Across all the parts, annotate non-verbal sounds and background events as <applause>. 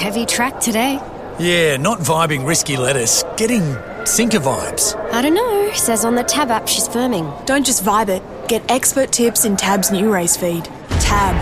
Heavy track today. Yeah, not vibing risky lettuce. Getting sinker vibes. I don't know. Says on the Tab app she's firming. Don't just vibe it. Get expert tips in Tab's new race feed. Tab.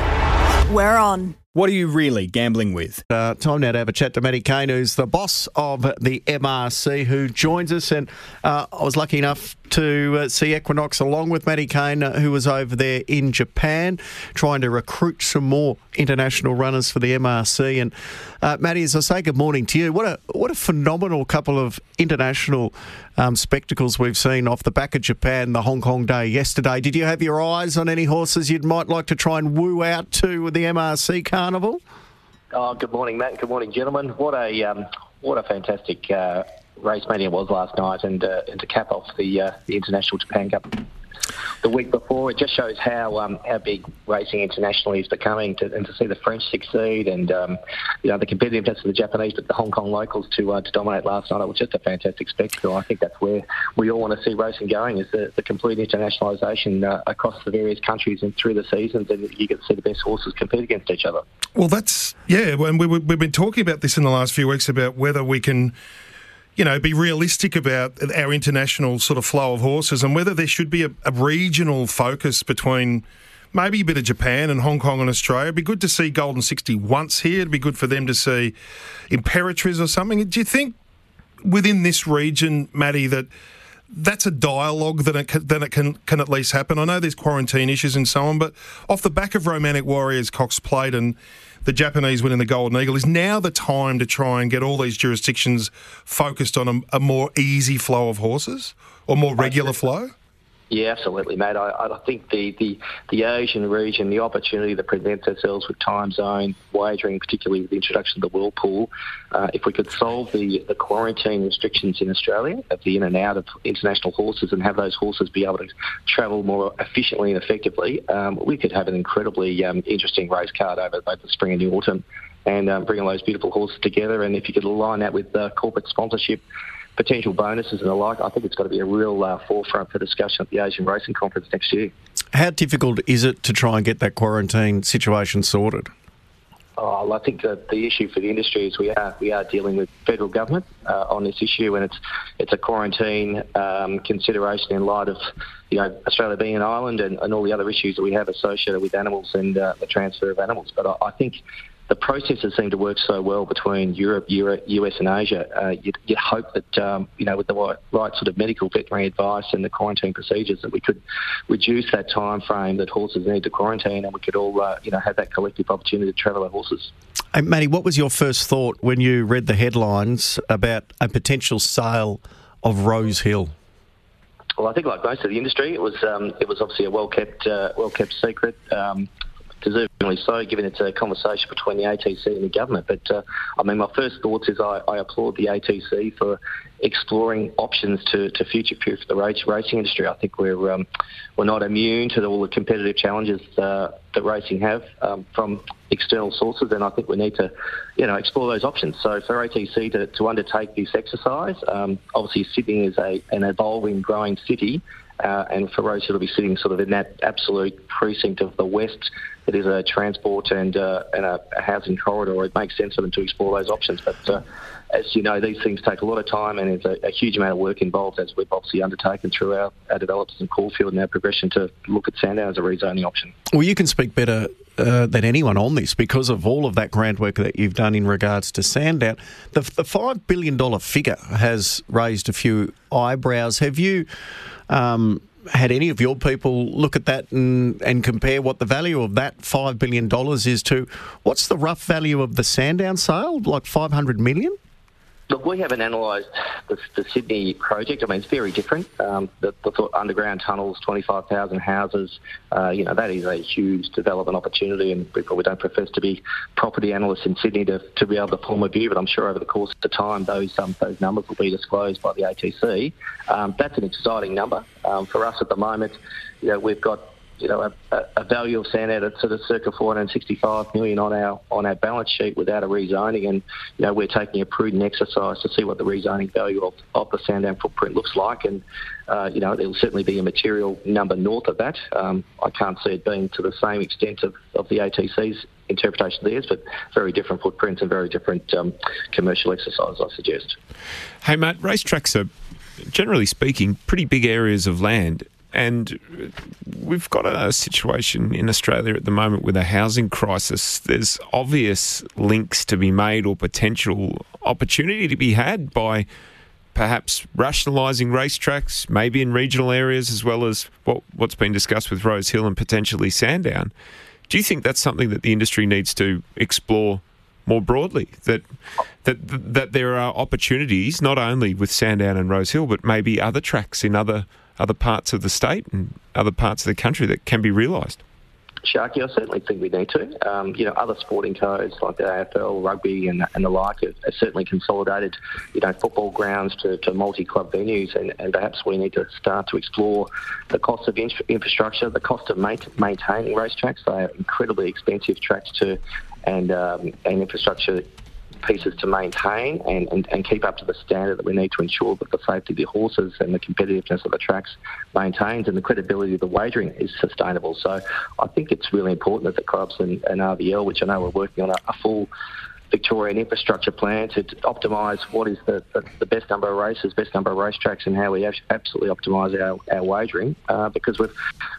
We're on. What are you really gambling with? Uh, time now to have a chat to Matty Cain, who's the boss of the MRC, who joins us. And uh, I was lucky enough to uh, see Equinox along with Matty Cain, uh, who was over there in Japan, trying to recruit some more international runners for the MRC. And uh, Matty, as I say good morning to you, what a what a phenomenal couple of international um, spectacles we've seen off the back of Japan, the Hong Kong Day yesterday. Did you have your eyes on any horses you'd might like to try and woo out to with the MRC Carnival? Oh, good morning, Matt. Good morning, gentlemen. What a um, what a fantastic uh, race meeting was last night, and uh, and to cap off the uh, the International Japan Cup the week before. It just shows how um, how big racing internationally is becoming, to, and to see the French succeed, and um, you know the competitiveness of the Japanese, but the Hong Kong locals to uh, to dominate last night. It was just a fantastic spectacle. I think that's where we all want to see racing going, is the, the complete internationalisation uh, across the various countries and through the seasons, and you get to see the best horses compete against each other. Well, that's yeah, and we, we've been talking about this in the last few weeks about whether we can you know, be realistic about our international sort of flow of horses and whether there should be a, a, regional focus between maybe a bit of Japan and Hong Kong and Australia. It'd be good to see Golden Sixty once here. It'd be good for them to see Imperatriz or something. Do you think within this region, Matty, that that's a dialogue that it, can, that it can, can at least happen? I know there's quarantine issues and so on, but off the back of Romantic Warrior's, Cox Plate and the Japanese winning the Golden Eagle, is now the time to try and get all these jurisdictions focused on a, a more easy flow of horses or more regular flow? Yeah, absolutely, mate. I, I think the, the, the Asian region, the opportunity that presents ourselves with time zone wagering, particularly with the introduction of the World Pool, uh, if we could solve the, the quarantine restrictions in Australia of the in and out of international horses and have those horses be able to travel more efficiently and effectively, um, we could have an incredibly um, interesting race card over both the spring and the autumn and um, bring all those beautiful horses together. And if you could align that with uh, corporate sponsorship, potential bonuses and the like, I think it's got to be a real uh, forefront for discussion at the Asian Racing Conference next year. How difficult is it to try and get that quarantine situation sorted? Oh, I think that the issue for the industry is we are we are dealing with federal government uh, on this issue, and it's it's a quarantine um, consideration in light of you know Australia being an island and, and all the other issues that we have associated with animals and uh, the transfer of animals. But I, I think the processes seem to work so well between Europe, Europe US, and Asia. Uh, you'd, you'd, hope that um, you know with the right, right, sort of medical veterinary advice and the quarantine procedures that we could reduce that time frame that horses need to quarantine, and we could all uh, you know have that collective opportunity to travel our horses. Hey, Matty, what was your first thought when you read the headlines about a potential sale of Rosehill? Well, I think like most of the industry, it was um, it was obviously a well kept uh, well kept secret. Um, deservingly so, given it's a conversation between the ATC and the government. But uh, I mean, my first thoughts is I, I applaud the ATC for exploring options to, to future-proof the race, racing industry. I think we're um, we're not immune to all the competitive challenges uh, that racing have um, from external sources, and I think we need to, you know, explore those options. So for ATC to, to undertake this exercise, um, obviously Sydney is a an evolving, growing city. Uh, and for Rosehill to be sitting sort of in that absolute precinct of the west it is a transport and, uh, and a, a, housing corridor. It makes sense for them to explore those options. But uh, as you know, these things take a lot of time and there's a, a, huge amount of work involved as we've obviously undertaken through our, our developers in Caulfield and our progression to look at Sandown as a rezoning option. Well, you can speak better uh, than anyone on this because of all of that groundwork that you've done in regards to Sandown. The, the $5 billion figure has raised a few eyebrows. Have you um, had any of your people look at that and, and compare what the value of that $5 billion is to what's the rough value of the Sandown sale? Like 500 million? Look, we haven't analysed the, the, Sydney project. I mean, it's very different. Um, the, the, underground tunnels, 25,000 houses, uh, you know, that is a huge development opportunity, and we probably don't profess to be property analysts in Sydney to, to be able to form a view, but I'm sure over the course of the time those um, those numbers will be disclosed by the ATC. Um, that's an exciting number. Um, for us at the moment, you know, we've got you know, a, a value of Sandown at sort of circa 465 million on our on our balance sheet without a rezoning, and you know we're taking a prudent exercise to see what the rezoning value of, of the Sandown footprint looks like, and uh, you know it'll certainly be a material number north of that. Um, I can't see it being to the same extent of, of the ATC's interpretation theirs, but very different footprints and very different um, commercial exercises, I suggest. Hey, Matt, racetracks are, generally speaking, pretty big areas of land. And we've got a situation in Australia at the moment with a housing crisis. There's obvious links to be made or potential opportunity to be had by perhaps rationalising racetracks, maybe in regional areas, as well as what, what's been discussed with Rosehill and potentially Sandown. Do you think that's something that the industry needs to explore more broadly? That that that there are opportunities not only with Sandown and Rosehill, but maybe other tracks in other other parts of the state and other parts of the country that can be realised? Sharky, I certainly think we need to. Um, you know, other sporting codes like the AFL, rugby, and, and the like have, have, certainly consolidated, you know, football grounds to, to multi-club venues, and, and, perhaps we need to start to explore the cost of infrastructure, the cost of maintaining racetracks. They are incredibly expensive tracks to, and um, and infrastructure pieces to maintain and, and, and keep up to the standard that we need to ensure that the safety of the horses and the competitiveness of the tracks maintains and the credibility of the wagering is sustainable. So I think it's really important that the clubs and, and RVL, which I know we're working on a, a full Victorian infrastructure plan to, optimise what is the, the, the, best number of races, best number of racetracks, and how we absolutely optimise our, our wagering. Uh, because we've,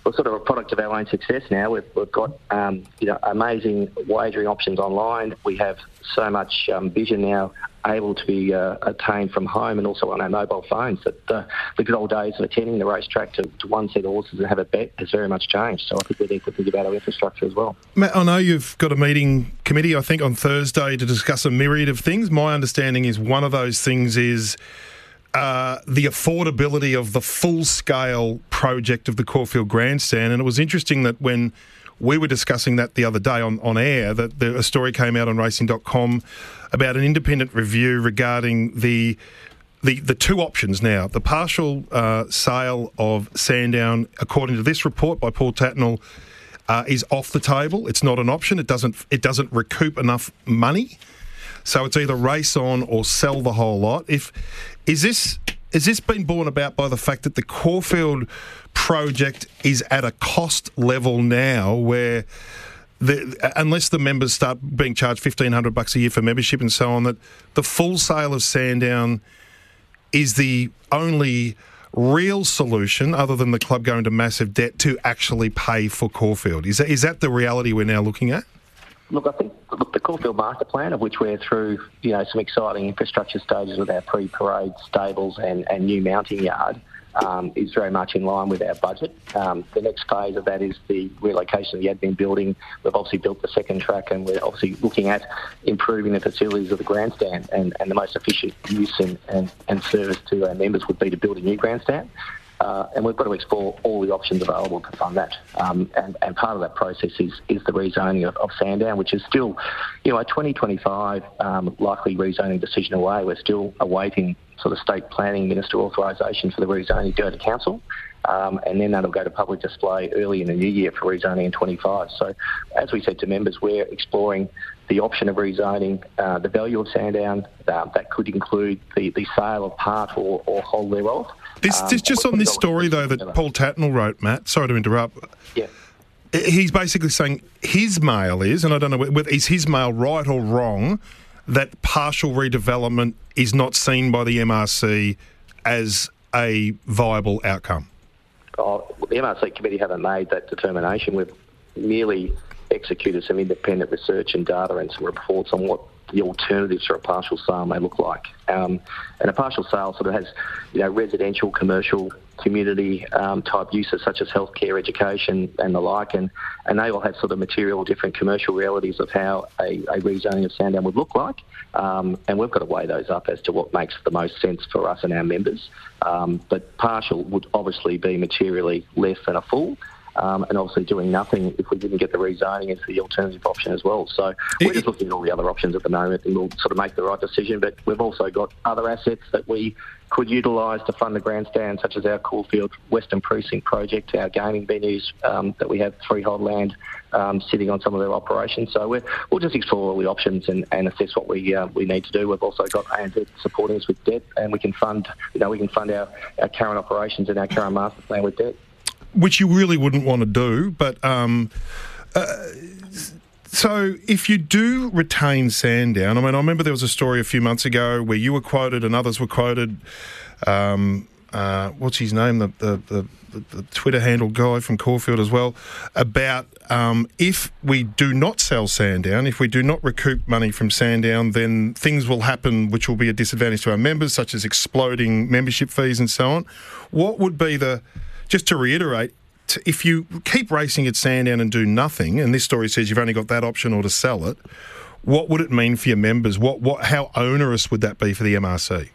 we're sort of a product of our own success now. We've, we've got um, you know amazing wagering options online. We have so much um, vision now able to be uh, attained from home and also on our mobile phones. That the good old days of attending the racetrack to, to one set of horses and have a bet has very much changed. So I think we need to think about our infrastructure as well. Matt, I know you've got a meeting committee, I think, on Thursday to discuss a myriad of things. My understanding is one of those things is. Uh, the affordability of the full scale project of the Caulfield Grandstand. And it was interesting that when we were discussing that the other day on, on air, that the, a story came out on racing.com about an independent review regarding the the, the two options now. The partial uh, sale of Sandown, according to this report by Paul Tatnall, uh, is off the table. It's not an option. It doesn't it doesn't recoup enough money. So it's either race on or sell the whole lot. If is this is this been borne about by the fact that the Caulfield project is at a cost level now where the, unless the members start being charged fifteen hundred bucks a year for membership and so on, that the full sale of Sandown is the only real solution, other than the club going to massive debt, to actually pay for Caulfield. Is that, is that the reality we're now looking at? Look, I think look, the Caulfield Master Plan, of which we're through, you know, some exciting infrastructure stages with our pre-parade stables and, and new mounting yard, um, is very much in line with our budget. Um, the next phase of that is the relocation of the admin building. We've obviously built the second track and we're obviously looking at improving the facilities of the grandstand and, and the most efficient use and, and, and service to our members would be to build a new grandstand. Uh, and we've got to explore all the options available to fund that. Um, and, and, part of that process is, is the rezoning of, of, Sandown, which is still, you know, a 2025 um, likely rezoning decision away. We're still awaiting sort of state planning minister authorisation for the rezoning to go to council. Um, and then that'll go to public display early in the new year for rezoning in 25. So, as we said to members, we're exploring the option of rezoning, uh, the value of Sandown. Uh, that could include the, the sale of part or, or whole thereof. This, um, this just on this story though that Paul Tatnall wrote, Matt. Sorry to interrupt. Yeah. He's basically saying his mail is, and I don't know whether is his mail right or wrong, that partial redevelopment is not seen by the MRC as a viable outcome? Oh, the MRC committee haven't made that determination. We've merely executed some independent research and data and some reports on what the alternatives for a partial sale may look like. Um, and a partial sale sort of has, you know, residential, commercial, community um, type uses such as healthcare, education, and the like, and, and they all have sort of material different commercial realities of how a, a rezoning of Sandown would look like. Um, and we've got to weigh those up as to what makes the most sense for us and our members. Um, but partial would obviously be materially less than a full um, and obviously doing nothing if we didn't get the rezoning is the alternative option as well. So we're just looking at all the other options at the moment and we'll sort of make the right decision. But we've also got other assets that we could utilise to fund the grandstand, such as our Caulfield Western Precinct project, our gaming venues um, that we have freehold land um, sitting on some of their operations. So we will just explore all the options and, and assess what we uh, we need to do. We've also got ANZ supporting us with debt, and we can fund you know we can fund our, our current operations and our current master plan with debt which you really wouldn't want to do, but um, uh, So, if you do retain Sandown, I mean, I remember there was a story a few months ago where you were quoted and others were quoted. Um, uh, what's his name? The, the, the, the, Twitter handle guy from Caulfield as well, about um, if we do not sell Sandown, if we do not recoup money from Sandown, then things will happen which will be a disadvantage to our members, such as exploding membership fees and so on. What would be the, just to reiterate, if you keep racing at Sandown and do nothing, and this story says you've only got that option or to sell it, what would it mean for your members? What, what, how onerous would that be for the MRC?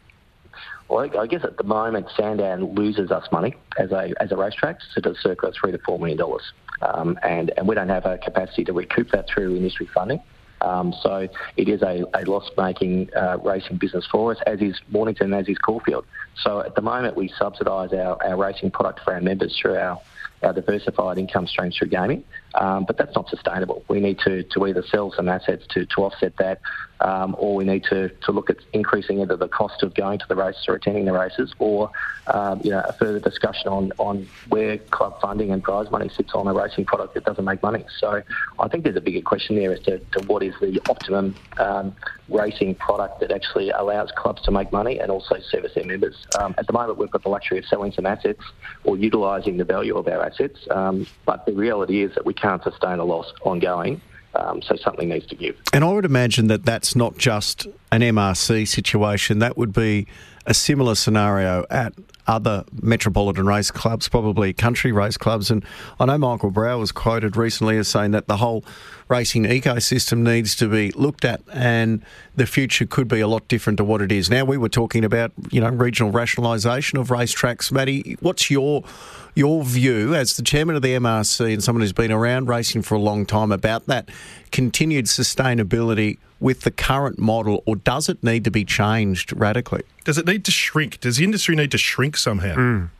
Well, I guess at the moment, Sandown loses us money as a as a racetrack, so to circa three to four million dollars, um, and and we don't have a capacity to recoup that through industry funding. Um, so it is a, a loss-making uh, racing business for us, as is Mornington, as is Caulfield. So at the moment, we subsidise our, our racing product for our members through our our diversified income streams through gaming. Um, but that's not sustainable. We need to, to either sell some assets to, to offset that, um, or we need to, to look at increasing either the cost of going to the races or attending the races, or um, you know a further discussion on, on where club funding and prize money sits on a racing product that doesn't make money. So I think there's a bigger question there as to, to what is the optimum um, racing product that actually allows clubs to make money and also service their members. Um, at the moment, we've got the luxury of selling some assets or utilising the value of our assets, um, but the reality is that we can't sustain a loss ongoing. Um, so something needs to give. And I would imagine that that's not just an MRC situation. That would be a similar scenario at other metropolitan race clubs, probably country race clubs. And I know Michael Browell was quoted recently as saying that the whole racing ecosystem needs to be looked at and the future could be a lot different to what it is now. We were talking about, you know, regional rationalisation of racetracks. Matty, what's your your view as the chairman of the MRC and someone who's been around racing for a long time about that continued sustainability with the current model, or does it need to be changed radically? Does it need to shrink? Does the industry need to shrink somehow? Mm.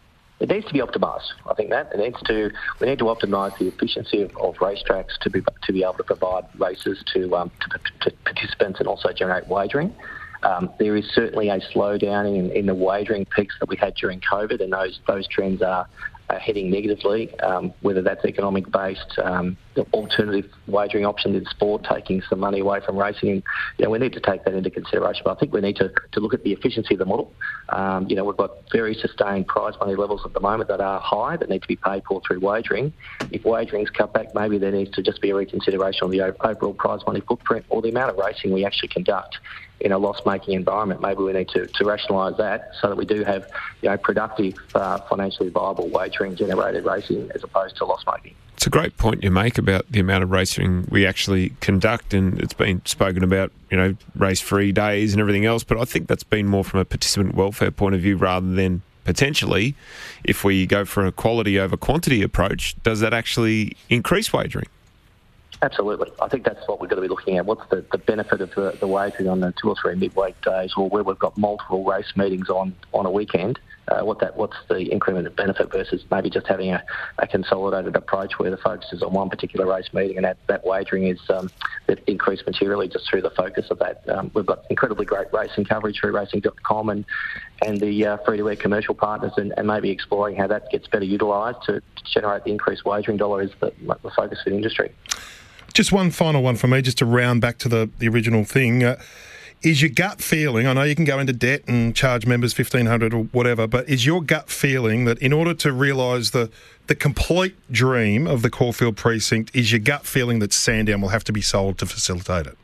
It needs to be optimised. I think that it needs to. We need to optimise the efficiency of, of racetracks to be to be able to provide races to, um, to, to participants and also generate wagering. Um, there is certainly a slowdown in, in, the wagering peaks that we had during COVID, and those those trends are uh, heading negatively, um, whether that's economic based, um, alternative wagering options in sport, taking some money away from racing. You know, we need to take that into consideration. But I think we need to, to look at the efficiency of the model. Um, you know, we've got very sustained prize money levels at the moment that are high that need to be paid for through wagering. If wagering's cut back, maybe there needs to just be a reconsideration on the overall prize money footprint or the amount of racing we actually conduct in a loss-making environment. Maybe we need to, to rationalise that so that we do have you know productive, uh, financially viable wagering generated racing as opposed to loss-making. It's a great point you make about the amount of racing we actually conduct, and it's been spoken about, you know, race-free days and everything else. But I think that's been more from a participant welfare point of view rather than potentially, if we go for a quality over quantity approach, does that actually increase wagering? Absolutely. I think that's what we've got to be looking at. What's the, the benefit of the, the wagering on the two or three midweek days or where we've got multiple race meetings on, on a weekend? Uh, what that what's the increment of benefit versus maybe just having a, a, consolidated approach where the focus is on one particular race meeting and that, that wagering is um, increased materially just through the focus of that. Um, we've got incredibly great racing coverage through racing.com and and the uh, free to air commercial partners and, and, maybe exploring how that gets better utilised to, to, generate the increased wagering dollar is the, the focus of the industry. Just one final one for me, just to round back to the, the original thing. Uh, is your gut feeling, I know you can go into debt and charge members 1500 or whatever, but is your gut feeling that in order to realise the, the complete dream of the Caulfield precinct, is your gut feeling that Sandown will have to be sold to facilitate it?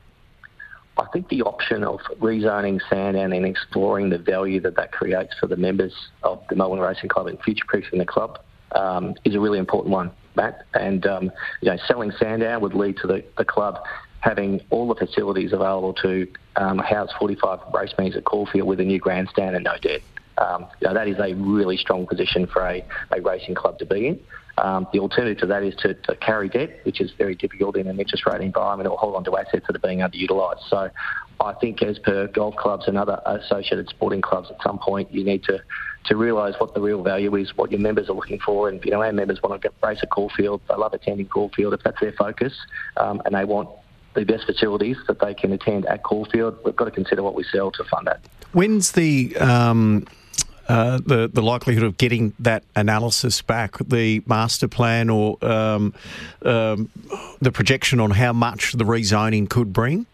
I think the option of rezoning Sandown and exploring the value that that creates for the members of the Melbourne Racing Club and future-proofing the club um, is a really important one. Matt. And um, you know, selling Sandown would lead to the, the club having all the facilities available to um, house 45 race meetings at Caulfield with a new grandstand and no debt. Um, you know, that is a really strong position for a, a racing club to be in. Um, the alternative to that is to, to, carry debt, which is very difficult in an interest rate environment, or hold on to assets that are being underutilised. So I think, as per golf clubs and other associated sporting clubs, at some point you need to to realise what the real value is, what your members are looking for, and you know our members want to get, race at Caulfield. They love attending Caulfield if that's their focus, um, and they want the best facilities that they can attend at Caulfield. We've got to consider what we sell to fund that. When's the um, uh, the the likelihood of getting that analysis back, the master plan, or um, um, the projection on how much the rezoning could bring?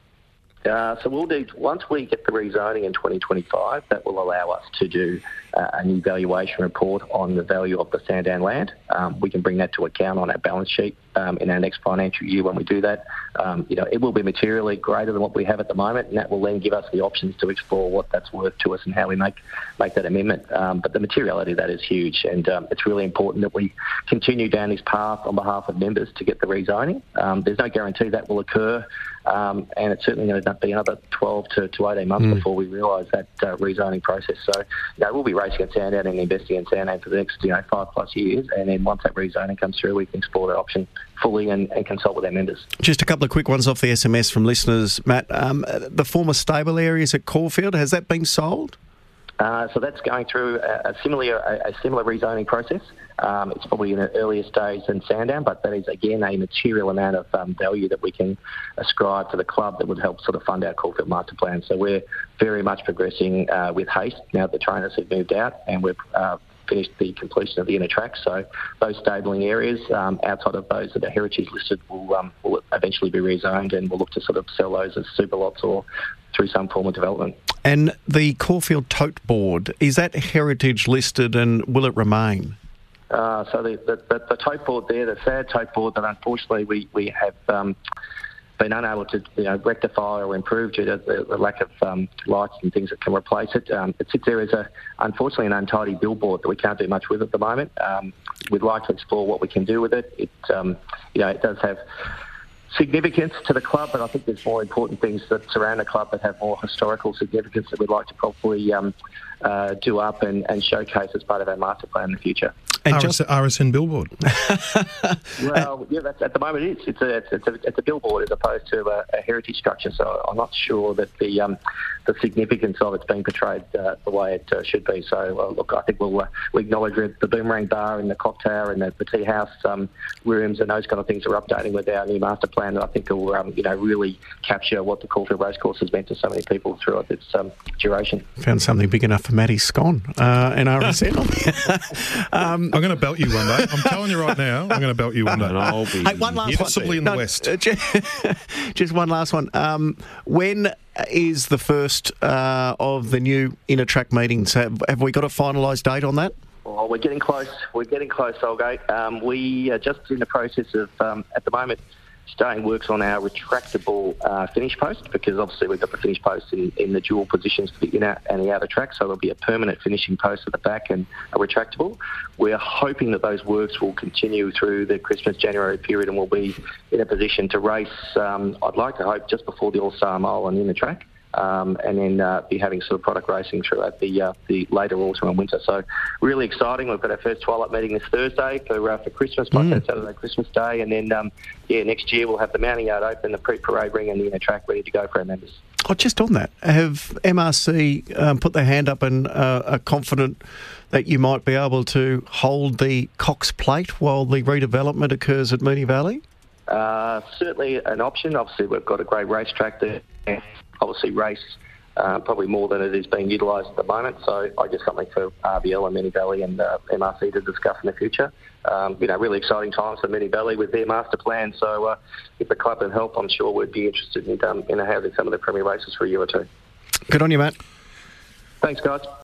Uh, so we'll do once we get the rezoning in 2025. That will allow us to do uh, a new valuation report on the value of the Sandown land. Um, we can bring that to account on our balance sheet um, in our next financial year when we do that. Um, you know, it will be materially greater than what we have at the moment, and that will then give us the options to explore what that's worth to us and how we make make that amendment. Um, but the materiality of that is huge, and um, it's really important that we continue down this path on behalf of members to get the rezoning. Um, there's no guarantee that will occur. Um, and it's certainly going to be another 12 to, to 18 months mm. before we realise that uh, rezoning process. So, you know, we'll be racing at out and investing in Sandown for the next, you know, five plus years. And then once that rezoning comes through, we can explore that option fully and, and, consult with our members. Just a couple of quick ones off the SMS from listeners, Matt. Um, the former stable areas at Caulfield, has that been sold? Uh, so that's going through a, a similar a, a, similar rezoning process. Um, it's probably in an earlier stage than Sandown, but that is again a material amount of um, value that we can ascribe to the club that would help sort of fund our Caulfield master plan. So we're very much progressing uh, with haste now that the trainers have moved out, and we've uh, finished the completion of the inner track. So those stabling areas um, outside of those that are heritage listed will, um, will eventually be rezoned, and we'll look to sort of sell those as super lots or through some form of development. And the Caulfield Tote Board, is that heritage listed and will it remain? Uh, so the, the, the, the, tote board there, the sad tote board that unfortunately we, we have um, been unable to you know, rectify or improve due to the, the lack of um, lights and things that can replace it. Um, it sits there as a, unfortunately, an untidy billboard that we can't do much with at the moment. Um, we'd like to explore what we can do with it. It, um, you know, it does have significance to the club, but I think there's more important things that surround the club that have more historical significance that we'd like to probably um, uh, do up and, and, showcase as part of our master plan in the future. And just RSN billboard. <laughs> well, yeah, that's, at the moment it is. It's a, it's, a, it's a billboard as opposed to a, a, heritage structure. So I'm not sure that the um, the significance of it's being portrayed uh, the way it uh, should be. So uh, look, I think we'll uh, we acknowledge the Boomerang Bar and the Cocktail Tower and the, the tea house um, rooms and those kind of things are updating with our new master plan. That I think will um, you know really capture what the Caulfield Racecourse has meant to so many people throughout its um, duration. Found something big enough for Matty Scone uh, and RSN. <laughs> I'm going to belt you one day. I'm telling you right now, I'm going to belt you one day. And <laughs> I'll be hey, one last possibly one. in the no, west. <laughs> Uh, just one last one. Um, when is the first uh, of the new inner track meetings? Have, have we got a finalised date on that? Well, we're getting close. We're getting close, Holgate. Um, we are just in the process of, um, at the moment, Staying works on our retractable uh, finish post because obviously we've got the finish post in, in the dual positions for the inner and the outer track, so there'll be a permanent finishing post at the back and a retractable. We're hoping that those works will continue through the Christmas January period and we'll be in a position to race. Um, I'd like to hope just before the All Star Mile and in the track um, and then uh, be having sort of product racing throughout the uh, the later autumn and winter. So really exciting. We've got our first twilight meeting this Thursday for uh, for Christmas, mm. Saturday Christmas Day, and then um, yeah next year we'll have the mounting yard open, the pre-parade ring, and the inner track ready to go for our members. Oh, just on that, have MRC um, put their hand up and uh, are confident that you might be able to hold the Cox Plate while the redevelopment occurs at Moonee Valley? Uh, certainly an option. Obviously, we've got a great racetrack there obviously race uh, probably more than it is being utilised at the moment. So I guess something for RVL and Moonee Valley and uh, MRC to discuss in the future. Um, you know, really exciting times for Moonee Valley with their master plan. So uh, if the club can help, I'm sure we'd be interested in, um, in having some of the premier races for a year or two. Good on you, Matt. Thanks, guys.